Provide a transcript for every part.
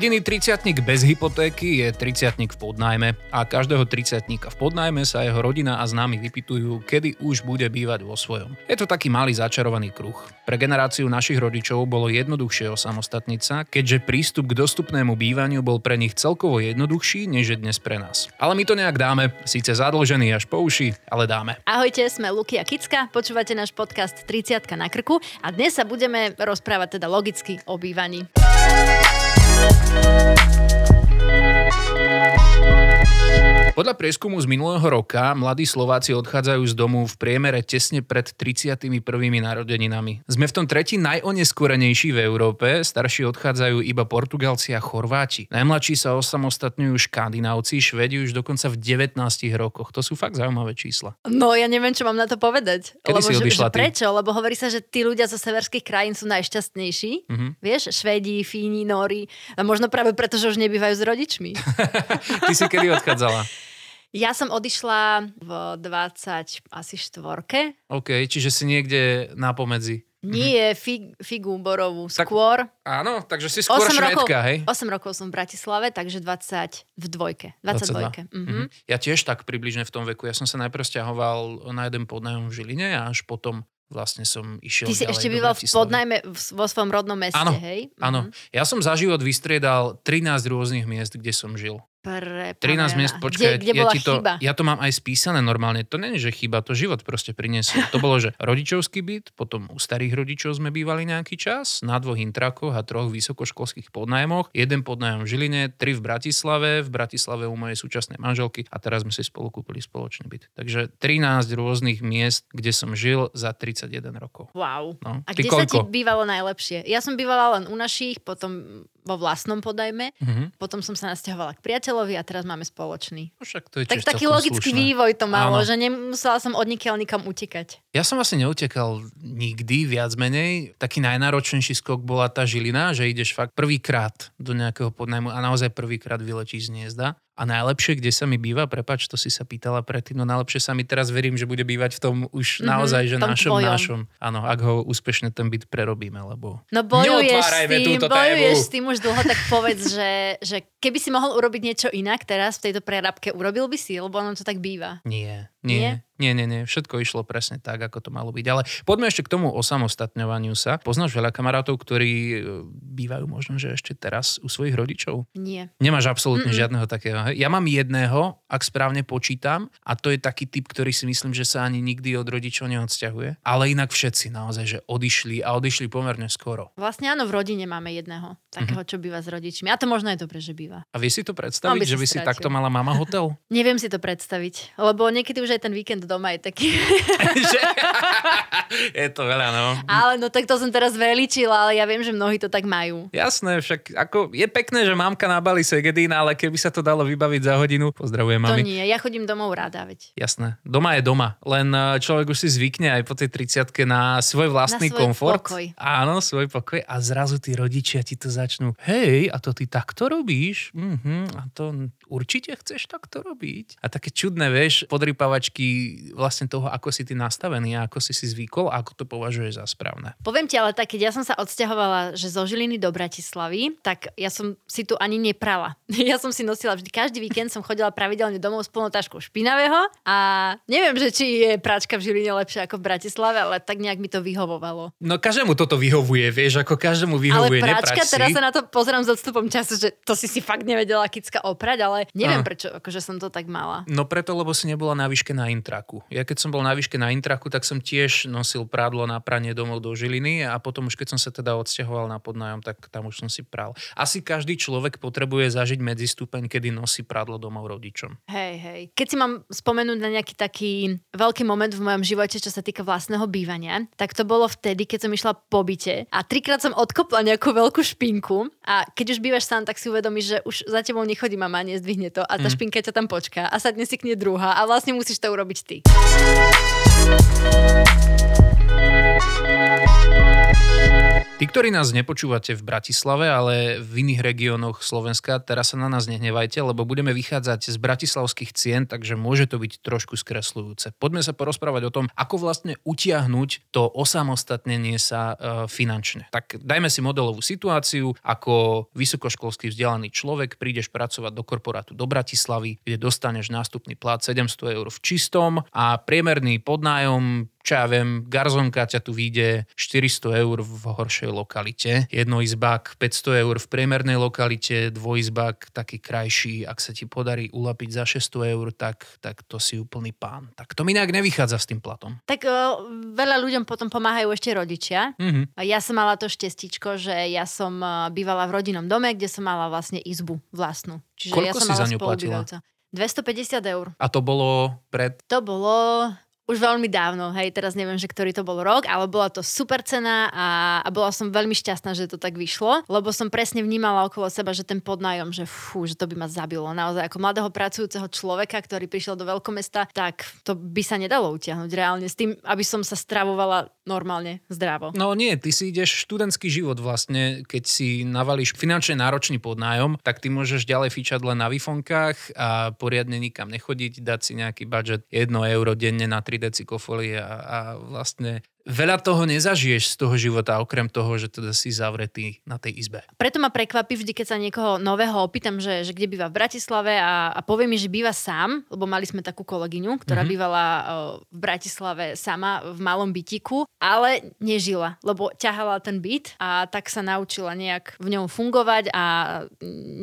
Jediný triciatník bez hypotéky je triciatník v podnajme a každého triciatníka v podnajme sa jeho rodina a známi vypitujú, kedy už bude bývať vo svojom. Je to taký malý začarovaný kruh. Pre generáciu našich rodičov bolo jednoduchšie osamostatniť sa, keďže prístup k dostupnému bývaniu bol pre nich celkovo jednoduchší, než je dnes pre nás. Ale my to nejak dáme, síce zadlžený až po uši, ale dáme. Ahojte, sme Luky a Kicka, počúvate náš podcast 30 na krku a dnes sa budeme rozprávať teda logicky o bývaní. Thank you. Podľa prieskumu z minulého roka mladí Slováci odchádzajú z domu v priemere tesne pred 31. narodeninami. Sme v tom tretí najoneskorenejší v Európe, starší odchádzajú iba Portugalci a Chorváti. Najmladší sa osamostatňujú Škandinávci, Švedi už dokonca v 19 rokoch. To sú fakt zaujímavé čísla. No ja neviem, čo mám na to povedať. Kedy Lebo, si že, že ty? prečo? Lebo hovorí sa, že tí ľudia zo severských krajín sú najšťastnejší. Mhm. Vieš, Švédi, Fíni, Nóri. A možno práve preto, že už nebývajú s rodičmi. Ty si kedy odchádzala? Ja som odišla v 20 asi štvorke. OK, čiže si niekde na pomedzi. Nie fig, figu borovú, Mhm. Tak- skôr. Áno, takže si skôr 8 rokov, švédka, hej? 8 rokov som v Bratislave, takže 20 v dvojke. 22. 22. Mhm. Mhm. Ja tiež tak približne v tom veku. Ja som sa najprv stiahoval na jeden podnajom v Žiline a až potom vlastne som išiel Ty si ešte býval v podnajme vo svojom rodnom meste, Áno, hej? Áno, Mhm. ja som za život vystriedal 13 rôznych miest, kde som žil. Pre, 13 pána miest, počkaj, kde, kde ja, ti to, chyba? ja to mám aj spísané normálne. To nie je, že chyba, to život proste priniesol. To bolo, že rodičovský byt, potom u starých rodičov sme bývali nejaký čas, na dvoch intrakoch a troch vysokoškolských podnajmoch. Jeden podnajom v Žiline, tri v Bratislave, v Bratislave u mojej súčasnej manželky a teraz sme si spolu kúpili spoločný byt. Takže 13 rôznych miest, kde som žil za 31 rokov. Wow. No. A kde sa ti koľko? bývalo najlepšie? Ja som bývala len u našich, potom vo vlastnom podajme, Mhm. potom som sa nasťahovala k priateľovi a teraz máme spoločný. No však to je Tak taký logický slušné. vývoj to malo, Áno. že nemusela som od nikiaľ nikam utekať. Ja som asi neutekal nikdy, viac menej. Taký najnáročnejší skok bola tá Žilina, že ideš fakt prvýkrát do nejakého podnajmu a naozaj prvýkrát vyletíš z hniezda. A najlepšie, kde sa mi býva, prepač, to si sa pýtala predtým, no najlepšie sa mi teraz verím, že bude bývať v tom už Mhm, naozaj, že našom, tvojom. našom. Áno, ak ho úspešne ten byt prerobíme, lebo... No bojuješ s tým, bojuješ tému. s tým už dlho, tak povedz, že, že keby si mohol urobiť niečo inak teraz v tejto prerábke, urobil by si, lebo ono to tak býva. Nie, Nie? nie, nie, nie. Všetko išlo presne tak, ako to malo byť. Ale poďme ešte k tomu osamostatňovaniu sa. Poznáš veľa kamarátov, ktorí e, bývajú možno, že ešte teraz u svojich rodičov? Nie. Nemáš absolútne Mm-mm. žiadneho takého. hej? Ja mám jedného, ak správne počítam, a to je taký typ, ktorý si myslím, že sa ani nikdy od rodičov neodsťahuje. Ale inak všetci naozaj, že odišli a odišli pomerne skoro. Vlastne áno, v rodine máme jedného, takého, čo býva s rodičmi. A to možno je dobre, že býva. A vieš si to predstaviť, by že by si takto mala mama hotel? Neviem si to predstaviť, lebo niekedy už aj ten víkend doma je taký... Že- je to veľa, no. ale no tak to som teraz veličila, ale ja viem, že mnohí to tak majú. Jasné, však ako je pekné, že mamka nabali Segedín, ale keby sa to dalo vybaviť za hodinu, pozdravujem To mami. nie, ja chodím domov rada, veď. Jasné, doma je doma, len eh, človek už si zvykne aj po tej 30 na svoj vlastný Na svoj komfort. pokoj. Áno, svoj pokoj a zrazu tí rodičia ti to začnú, hej, a to ty takto robíš? Mhm, a to určite chceš takto robiť? A také čudné, vieš, podrypavačky vlastne toho, ako si ty nastavený a ako si si zvykol a ako to považuješ za správne. Poviem ti ale tak, keď ja som sa odsťahovala, že zo Žiliny do Bratislavy, tak ja som si tu ani neprala. Ja som si nosila vždy, každý víkend som chodila pravidelne domov s plnou taškou špinavého a neviem, že či je práčka v Žiline lepšia ako v Bratislave, ale tak nejak mi to vyhovovalo. No každému toto vyhovuje, vieš, ako každému Ale vyhovuje, práčka, neprať teraz sa na to pozerám s odstupom času, že to si si fakt nevedela kicka oprať, ale neviem Áno. prečo, akože som to tak mala. No preto, lebo si nebola na výške na intraku. Ja keď som bol na výške na intraku, tak som tiež nosil prádlo na pranie domov do Žiliny a potom už keď som sa teda odsťahoval na podnájom, tak tam už som si pral. Asi každý človek potrebuje zažiť medzistupeň, kedy nosí prádlo domov rodičom. Hej, hej. Keď si mám spomenúť na nejaký taký veľký moment v mojom živote, čo sa týka vlastného bývania, tak to bolo vtedy, keď som išla po byte a trikrát som odkopla nejakú veľkú špinku a keď už bývaš sám, tak si uvedomíš, že už za tebou nechodí mama, nezdvihne to a tá Mm. špinka ťa tam počká a sadne si k nej druhá a vlastne musíš to urobiť ty. Tí, ktorí nás nepočúvate v Bratislave, ale v iných regiónoch Slovenska, teraz sa na nás nehnevajte, lebo budeme vychádzať z bratislavských cien, takže môže to byť trošku skresľujúce. Poďme sa porozprávať o tom, ako vlastne utiahnuť to osamostatnenie sa e, finančne. Tak dajme si modelovú situáciu, ako vysokoškolský vzdelaný človek prídeš pracovať do korporátu do Bratislavy, kde dostaneš nástupný plat 700 eur v čistom a priemerný podnájom čo ja viem, garzonka ťa tu vyjde 400 eur v horšej lokalite, jednoizbák 500 eur v priemernej lokalite, dvojizbák taký krajší, ak sa ti podarí ulapiť za 600 eur, tak, tak to si úplný pán. Tak to mi nejak nevychádza s tým platom. Tak o, veľa ľuďom potom pomáhajú ešte rodičia. Mm-hmm. Ja som mala to štestičko, že ja som bývala v rodinnom dome, kde som mala vlastne izbu vlastnú. Čiže Koľko ja som si mala za ňu platila? 250 eur. A to bolo pred? To bolo už veľmi dávno, hej, teraz neviem, že ktorý to bol rok, ale bola to super cena a, a bola som veľmi šťastná, že to tak vyšlo, lebo som presne vnímala okolo seba, že ten podnájom, že fú, že to by ma zabilo. Naozaj ako mladého pracujúceho človeka, ktorý prišiel do veľkomesta, tak to by sa nedalo utiahnuť reálne s tým, aby som sa stravovala normálne, zdravo. No nie, ty si ideš študentský život vlastne, keď si navalíš finančne náročný podnájom, tak ty môžeš ďalej fičať len na výfonkách a poriadne nikam nechodiť, dať si nejaký budget 1 euro denne na 3 deci kofoly a, a vlastne veľa toho nezažiješ z toho života, okrem toho, že teda si zavretý na tej izbe. Preto ma prekvapí vždy, keď sa niekoho nového opýtam, že, že kde býva v Bratislave a, a povie mi, že býva sám, lebo mali sme takú kolegyňu, ktorá mm-hmm. bývala v Bratislave sama v malom bytiku, ale nežila, lebo ťahala ten byt a tak sa naučila nejak v ňom fungovať a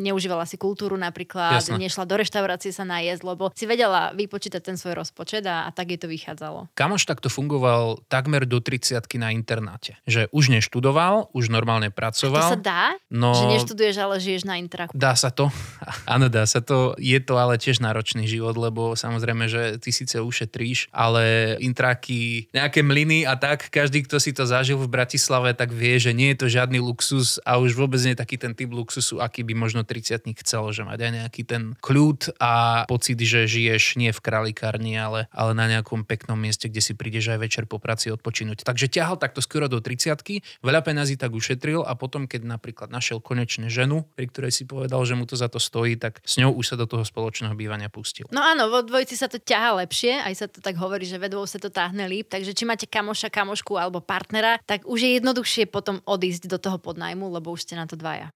neužívala si kultúru napríklad, Jasne. nešla do reštaurácie sa najesť, lebo si vedela vypočítať ten svoj rozpočet a, a tak je to vychádzalo. Kamoš takto fungoval takmer do 30 na internáte. Že už neštudoval, už normálne pracoval. A to sa dá? No, že neštuduješ, ale žiješ na intraku. Dá sa to. Áno, dá sa to. Je to ale tiež náročný život, lebo samozrejme, že ty síce ušetríš, ale intraky, nejaké mlyny a tak, každý, kto si to zažil v Bratislave, tak vie, že nie je to žiadny luxus a už vôbec nie je taký ten typ luxusu, aký by možno 30 chcel, že mať aj nejaký ten kľud a pocit, že žiješ nie v králikárni, ale, ale na nejakom peknom mieste, kde si prídeš aj večer po práci odpočívať odpočinúť. Takže ťahal takto skoro do 30 veľa peniazy tak ušetril a potom, keď napríklad našiel konečne ženu, pri ktorej si povedal, že mu to za to stojí, tak s ňou už sa do toho spoločného bývania pustil. No áno, vo dvojici sa to ťaha lepšie, aj sa to tak hovorí, že vedou sa to táhne líp, takže či máte kamoša, kamošku alebo partnera, tak už je jednoduchšie potom odísť do toho podnajmu, lebo už ste na to dvaja.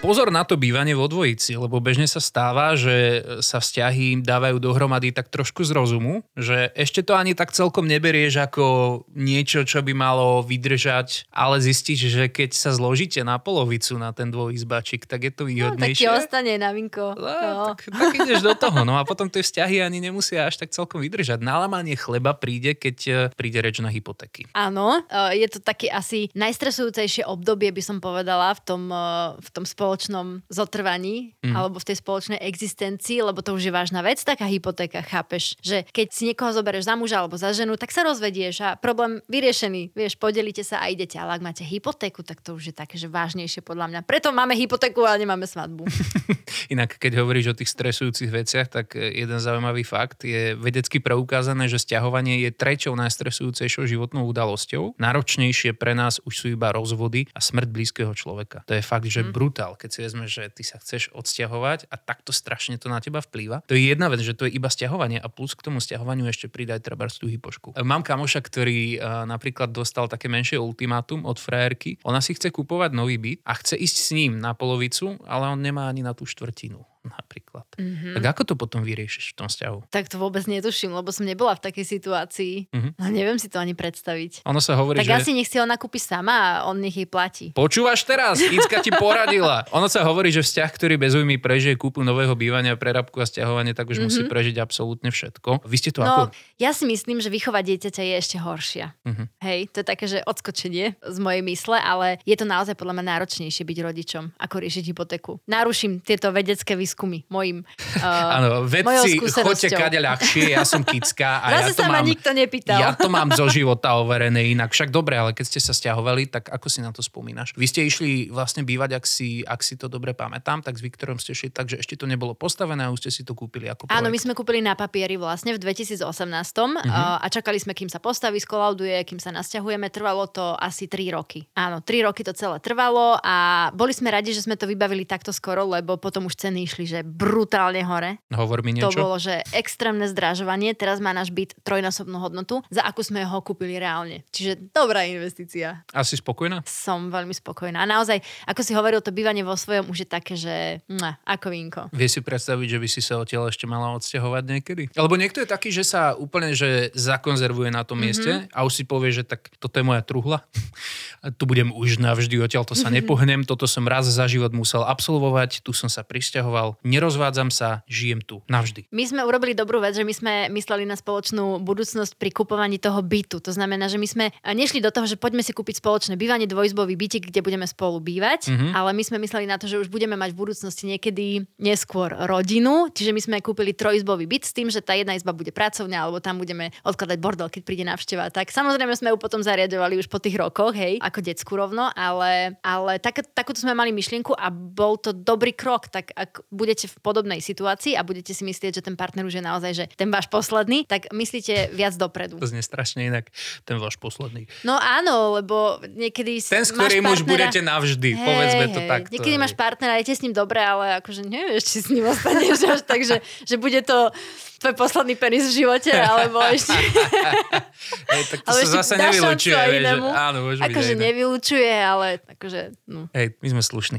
Pozor na to bývanie vo dvojici, lebo bežne sa stáva, že sa vzťahy dávajú dohromady tak trošku z rozumu, že ešte to ani tak celkom neberieš ako niečo, čo by malo vydržať, ale zistíš, že keď sa zložíte na polovicu na ten dvojizbačik, tak je to výhodnejšie. No, tak ti ostane na vinko. No, no. Tak, tak ideš do toho. No a potom tie vzťahy ani nemusia až tak celkom vydržať. Nalamanie chleba príde, keď e, príde reč na hypotéky. Áno, e, je to také asi najstresujúcejšie obdobie, by som povedala, v tom, e, v tom spoločnosti spoločnom zotrvaní mm. alebo v tej spoločnej existencii, lebo to už je vážna vec, taká hypotéka, chápeš? Že keď si niekoho zoberieš za muža alebo za ženu, tak sa rozvedieš a problém vyriešený. Vieš, podelíte sa a idete, ale ak máte hypotéku, tak to už je také, že vážnejšie podľa mňa. Preto máme hypotéku, ale nemáme svadbu. Inak, keď hovoríš o tých stresujúcich veciach, tak e, jeden zaujímavý fakt je vedecky preukázané, že stiahovanie je treťou najstresujúcejšou životnou udalosťou. Náročnejšie pre nás už sú iba rozvody a smrť blízkeho človeka. To je fakt, že mm. brutál keď si vezme, že ty sa chceš odsťahovať a takto strašne to na teba vplýva. To je jedna vec, že to je iba stiahovanie a plus k tomu stiahovaniu ešte pridaj treba tú hypošku. Mám kamoša, ktorý napríklad dostal také menšie ultimátum od frajerky. Ona si chce kupovať nový byt a chce ísť s ním na polovicu, ale on nemá ani na tú štvrtinu napríklad. Mm-hmm. Tak ako to potom vyriešiš v tom vzťahu? Tak to vôbec netuším, lebo som nebola v takej situácii. Mm-hmm. A neviem si to ani predstaviť. Ono sa hovorí, tak že... asi nech si ona kúpi sama a on nech jej platí. Počúvaš teraz? Icka ti poradila. ono sa hovorí, že vzťah, ktorý bez újmy prežije kúpu nového bývania, prerabku a stiahovanie, tak už mm-hmm. musí prežiť absolútne všetko. Vy ste to no, ako? Ja si myslím, že vychovať dieťaťa je ešte horšia. Mm-hmm. Hej, to je také, že odskočenie z mojej mysle, ale je to naozaj podľa mňa náročnejšie byť rodičom, ako riešiť hypotéku. Naruším tieto vedecké vysvetlenia výskumy, mojim. Áno, uh, vedci, choďte kade ľahšie, ja som kická. A Zase ja to sa mám, ma nikto nepýtal. Ja to mám zo života overené inak. Však dobre, ale keď ste sa stiahovali, tak ako si na to spomínaš? Vy ste išli vlastne bývať, ak si, ak si to dobre pamätám, tak s Viktorom ste šli tak, že ešte to nebolo postavené a už ste si to kúpili ako projekt. Áno, my sme kúpili na papieri vlastne v 2018 uh-huh. Mhm. a čakali sme, kým sa postaví, skolauduje, kým sa nasťahujeme. Trvalo to asi 3 roky. Áno, 3 roky to celé trvalo a boli sme radi, že sme to vybavili takto skoro, lebo potom už ceny išli, že brutálne hore. Hovor mi niečo. To bolo, že extrémne zdražovanie. Teraz má náš byt trojnásobnú hodnotu, za akú sme ho kúpili reálne. Čiže dobrá investícia. Asi spokojná? Som veľmi spokojná. A naozaj, ako si hovoril, to bývanie vo svojom už je také, že mňa, ako vínko. Vie si predstaviť, že by si sa odtiaľ ešte mala odsťahovať niekedy? Lebo niekto je taký, že sa úplne že zakonzervuje na tom mm-hmm. mieste a už si povie, že tak toto je moja truhla. tu budem už navždy, odtiaľ to sa nepohnem, toto som raz za život musel absolvovať, tu som sa prisťahoval, nerozvádzam sa, žijem tu navždy. My sme urobili dobrú vec, že my sme mysleli na spoločnú budúcnosť pri kupovaní toho bytu. To znamená, že my sme nešli do toho, že poďme si kúpiť spoločné bývanie, dvojizbový bytik, kde budeme spolu bývať, mm-hmm. ale my sme mysleli na to, že už budeme mať v budúcnosti niekedy neskôr rodinu, čiže my sme kúpili trojizbový byt s tým, že tá jedna izba bude pracovňa, alebo tam budeme odkladať bordel, keď príde návšteva. Tak samozrejme sme ju potom zariadovali už po tých rokoch, hej, ako decku rovno, ale, ale tak, takúto sme mali myšlienku a bol to dobrý krok, tak ak budete v podobnej situácii a budete si myslieť, že ten partner už je naozaj, že ten váš posledný, tak myslíte viac dopredu. To znie strašne inak, ten váš posledný. No áno, lebo niekedy Ten, s ktorým partnera... už budete navždy, hey, povedzme to hey. takto. Niekedy máš partnera, aj s ním dobre, ale akože nevieš, či s ním ostaneš až tak, že, že bude to tvoj posledný penis v živote, alebo ešte... Hej, tak to ale sa zase nevylučuje. Vieš, áno, môže akože nevylučuje, ale akože... No. Hej, my sme slušní.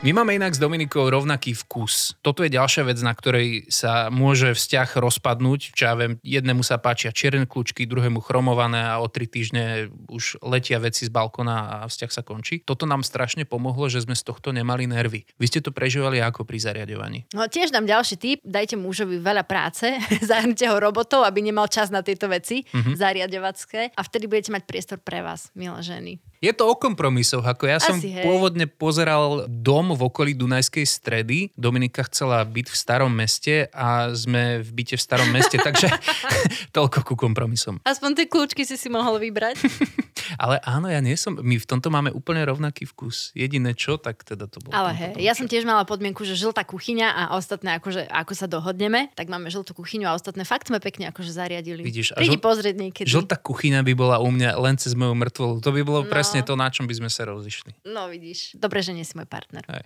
My máme inak s Dominikou rovnaký vkus. Toto je ďalšia vec, na ktorej sa môže vzťah rozpadnúť. Čo ja viem, jednému sa páčia čierne kľúčky, druhému chromované a o tri týždne už letia veci z balkona a vzťah sa končí. Toto nám strašne pomohlo, že sme z tohto nemali nervy. Vy ste to prežívali ako pri zariadovaní? No tiež dám ďalší tip. Dajte mužovi veľa práce, zahrnite ho robotov, aby nemal čas na tieto veci mm-hmm. zariadovacké a vtedy budete mať priestor pre vás, milé ženy. Je to o kompromisoch. Ako ja Asi, som hej. pôvodne pozeral dom v okolí Dunajskej stredy. Dominika chcela byť v starom meste a sme v byte v starom meste, takže toľko ku kompromisom. Aspoň tie kľúčky si si mohol vybrať. Ale áno, ja nie som, my v tomto máme úplne rovnaký vkus. Jediné čo, tak teda to bolo. Ale hej, ja som tiež mala podmienku, že žltá kuchyňa a ostatné, akože, ako sa dohodneme, tak máme žltú kuchyňu a ostatné fakt sme pekne akože zariadili. Vidíš, a žl- pozrieť niekedy. Žltá kuchyňa by bola u mňa len cez moju mŕtvolu. To by bolo no. presne to, na čom by sme sa rozišli. No vidíš, dobre, že nie si môj partner. Hej.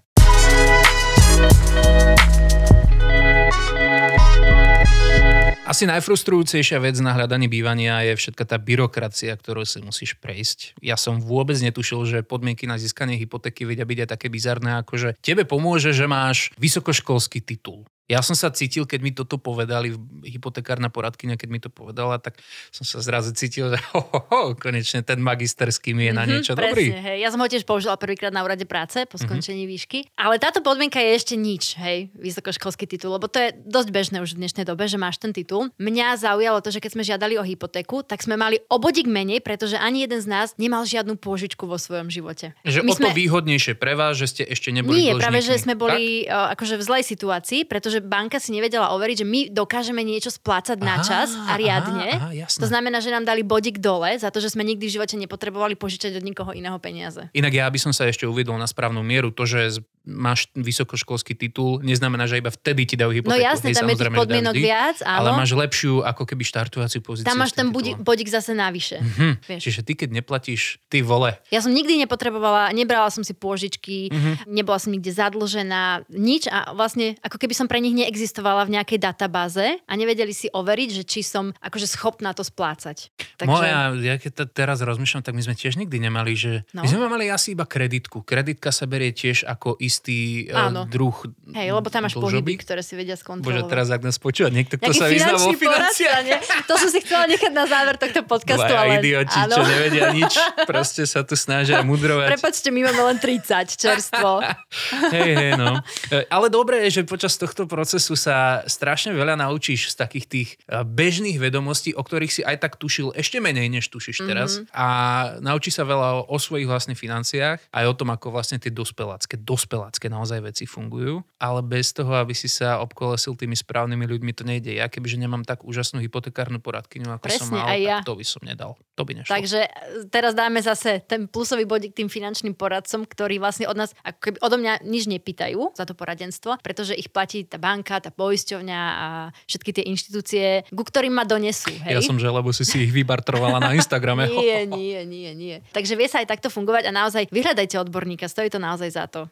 Asi najfrustrujúcejšia vec na hľadanie bývania je všetka tá byrokracia, ktorú si musíš prejsť. Ja som vôbec netušil, že podmienky na získanie hypotéky vedia byť aj také bizarné, ako že tebe pomôže, že máš vysokoškolský titul. Ja som sa cítil, keď mi toto povedali, hypotekárna poradkyňa, keď mi to povedala, tak som sa zrazu cítil, že ho, ho, ho, konečne ten magisterský mi je mm-hmm, na mhm, niečo presne, dobrý. Hej. Ja som ho tiež použila prvýkrát na úrade práce po mhm. skončení mm-hmm. výšky. Ale táto podmienka je ešte nič, hej, vysokoškolský titul, lebo to je dosť bežné už v dnešnej dobe, že máš ten titul. Mňa zaujalo to, že keď sme žiadali o hypotéku, tak sme mali obodík menej, pretože ani jeden z nás nemal žiadnu pôžičku vo svojom živote. Že My o to sme... výhodnejšie pre vás, že ste ešte neboli Nie, práve, že sme boli tak? akože v zlej situácii, pretože že banka si nevedela overiť, že my dokážeme niečo splácať aha, na čas a riadne. Aha, aha, to znamená, že nám dali bodík dole za to, že sme nikdy v živote nepotrebovali požičať od nikoho iného peniaze. Inak ja by som sa ešte uvedol na správnu mieru. To, že máš vysokoškolský titul, neznamená, že iba vtedy ti dajú hypotéku. No jasne, tam je tých podmienok vždy, viac, áno. Ale máš lepšiu ako keby štartovaciu pozíciu. Tam máš ten bodík, bodík zase navyše. Mm-hmm. Vieš. Čiže ty, keď neplatíš, ty vole. Ja som nikdy nepotrebovala, nebrala som si pôžičky, mm-hmm. nebola som nikde zadlžená, nič a vlastne ako keby som pre nich neexistovala v nejakej databáze a nevedeli si overiť, že či som akože schopná to splácať. Takže... Moja, ja keď teraz rozmýšľam, tak my sme tiež nikdy nemali, že... No. My sme mali asi iba kreditku. Kreditka sa berie tiež ako istý uh, druh Hej, lebo tam máš pohyby, ktoré si vedia skontrolovať. Bože, teraz ak nás počúva niekto, kto sa vyzná vo financiách. To som si chcela nechať na záver tohto podcastu. Dvaja ale... idioti, áno. čo nevedia nič, proste sa tu snažia mudrovať. Prepačte, my máme len 30 čerstvo. hej, hej, no. E, ale dobré je, že počas tohto procesu sa strašne veľa naučíš z takých tých eh, bežných vedomostí, o ktorých si aj tak tušil ešte menej, než tušíš teraz. Mm-hmm. A naučí sa veľa o, o svojich vlastných financiách, aj o tom, ako vlastne tie dospelácké, dospelácké naozaj veci fungujú. Ale bez toho, aby si sa obkolesil tými správnymi ľuďmi, to nejde. Ja kebyže nemám tak úžasnú hypotekárnu poradkyňu, ako Presne, som mal, aj ja. tak to by som nedal. To by nešlo. Takže e, teraz dáme zase ten plusový bodík tým finančným poradcom, ktorí vlastne od nás, ako keby odo mňa nič nepýtajú za to poradenstvo, pretože ich platí tá banka, tá poisťovňa a všetky tie inštitúcie, ku ktorým ma donesú. Hej? Ja som že, lebo si si ich vybartrovala na Instagrame. nie, nie, nie, nie. Takže vie sa aj takto fungovať a naozaj vyhľadajte odborníka, stojí to naozaj za to.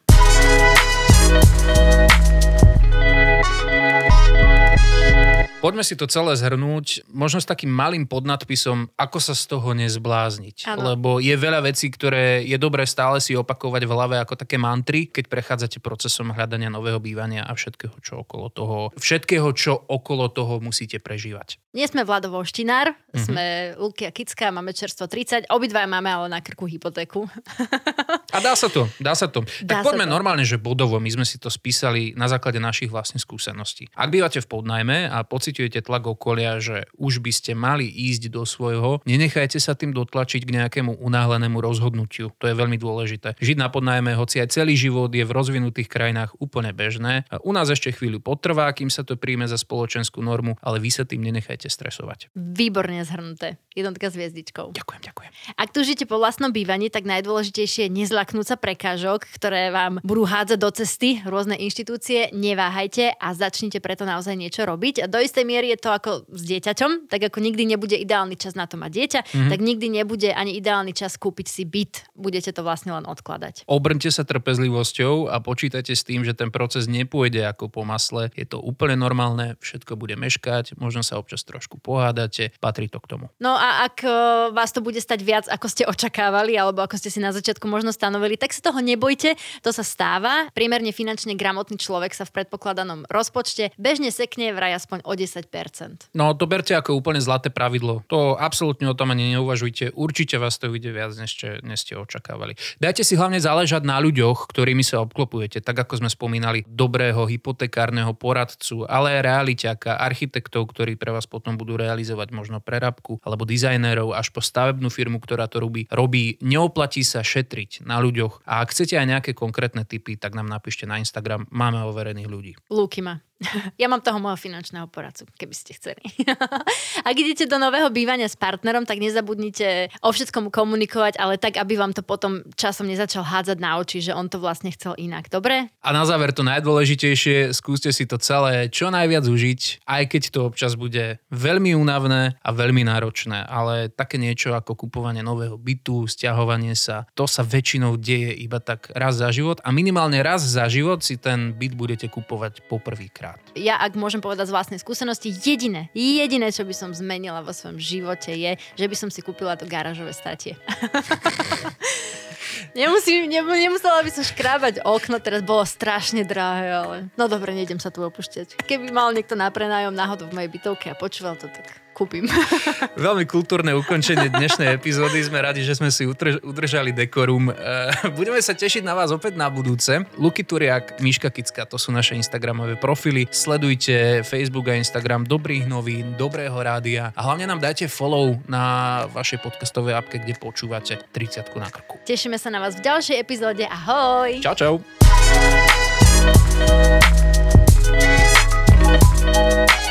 Poďme si to celé zhrnúť, možno s takým malým podnadpisom, ako sa z toho nezblázniť. Ano. Lebo je veľa vecí, ktoré je dobré stále si opakovať v hlave ako také mantry, keď prechádzate procesom hľadania nového bývania a všetkého, čo okolo toho, všetkého, čo okolo toho musíte prežívať. Nie sme Vlado Voštinár, mm-hmm. sme Lukia Kická, máme čerstvo 30, obidva máme ale na krku hypotéku. A dá sa to, dá sa to. Dá tak poďme to. normálne, že bodovo, my sme si to spísali na základe našich vlastných skúseností. Ak bývate v podnajme a pociťujete tlak okolia, že už by ste mali ísť do svojho, nenechajte sa tým dotlačiť k nejakému unáhlenému rozhodnutiu. To je veľmi dôležité. Žiť na podnajme, hoci aj celý život je v rozvinutých krajinách úplne bežné. A u nás ešte chvíľu potrvá, kým sa to príjme za spoločenskú normu, ale vy sa tým nenechajte stresovať. Výborne zhrnuté. Jednotka s hviezdičkou. Ďakujem, ďakujem. Ak tu žijete po vlastnom bývaní, tak najdôležitejšie je nezla zlaknúť sa prekážok, ktoré vám budú hádzať do cesty rôzne inštitúcie, neváhajte a začnite preto naozaj niečo robiť. A do istej miery je to ako s dieťaťom, tak ako nikdy nebude ideálny čas na to mať dieťa, mm-hmm. tak nikdy nebude ani ideálny čas kúpiť si byt. Budete to vlastne len odkladať. Obrňte sa trpezlivosťou a počítajte s tým, že ten proces nepôjde ako po masle. Je to úplne normálne, všetko bude meškať, možno sa občas trošku pohádate, patrí to k tomu. No a ak vás to bude stať viac, ako ste očakávali, alebo ako ste si na začiatku možno stanovili, stanovili, tak sa toho nebojte, to sa stáva. Priemerne finančne gramotný človek sa v predpokladanom rozpočte bežne sekne vraj aspoň o 10%. No to berte ako úplne zlaté pravidlo. To absolútne o tom ani neuvažujte. Určite vás to vyjde viac, než ste, než ste očakávali. Dajte si hlavne záležať na ľuďoch, ktorými sa obklopujete. Tak ako sme spomínali, dobrého hypotekárneho poradcu, ale aj realiťaka, architektov, ktorí pre vás potom budú realizovať možno prerabku, alebo dizajnérov až po stavebnú firmu, ktorá to robí. robí. Neoplatí sa šetriť na ľuďoch. A ak chcete aj nejaké konkrétne typy, tak nám napíšte na Instagram. Máme overených ľudí. Lúky ma. Ja mám toho môjho finančného poradcu, keby ste chceli. Ak idete do nového bývania s partnerom, tak nezabudnite o všetkom komunikovať, ale tak, aby vám to potom časom nezačal hádzať na oči, že on to vlastne chcel inak. Dobre? A na záver to najdôležitejšie, skúste si to celé čo najviac užiť, aj keď to občas bude veľmi únavné a veľmi náročné, ale také niečo ako kupovanie nového bytu, stiahovanie sa, to sa väčšinou deje iba tak raz za život a minimálne raz za život si ten byt budete kupovať poprvýkrát rád. Ja, ak môžem povedať z vlastnej skúsenosti, jediné, jediné, čo by som zmenila vo svojom živote je, že by som si kúpila to garážové statie. Nemusím, nemusela by som škrábať okno, teraz bolo strašne drahé, ale no dobre, nejdem sa tu opúšťať. Keby mal niekto na prenájom náhodou v mojej bytovke a počúval to, tak kúpim. Veľmi kultúrne ukončenie dnešnej epizódy. Sme radi, že sme si udržali dekorum. Eh, budeme sa tešiť na vás opäť na budúce. Luky Turiak, Miška Kicka, to sú naše Instagramové profily. Sledujte Facebook a Instagram dobrých novín, dobrého rádia a hlavne nám dajte follow na vašej podcastovej apke, kde počúvate 30 na krku. Tešíme sa sa na vás v ďalšej epizóde. Ahoj! Čau, čau! thank you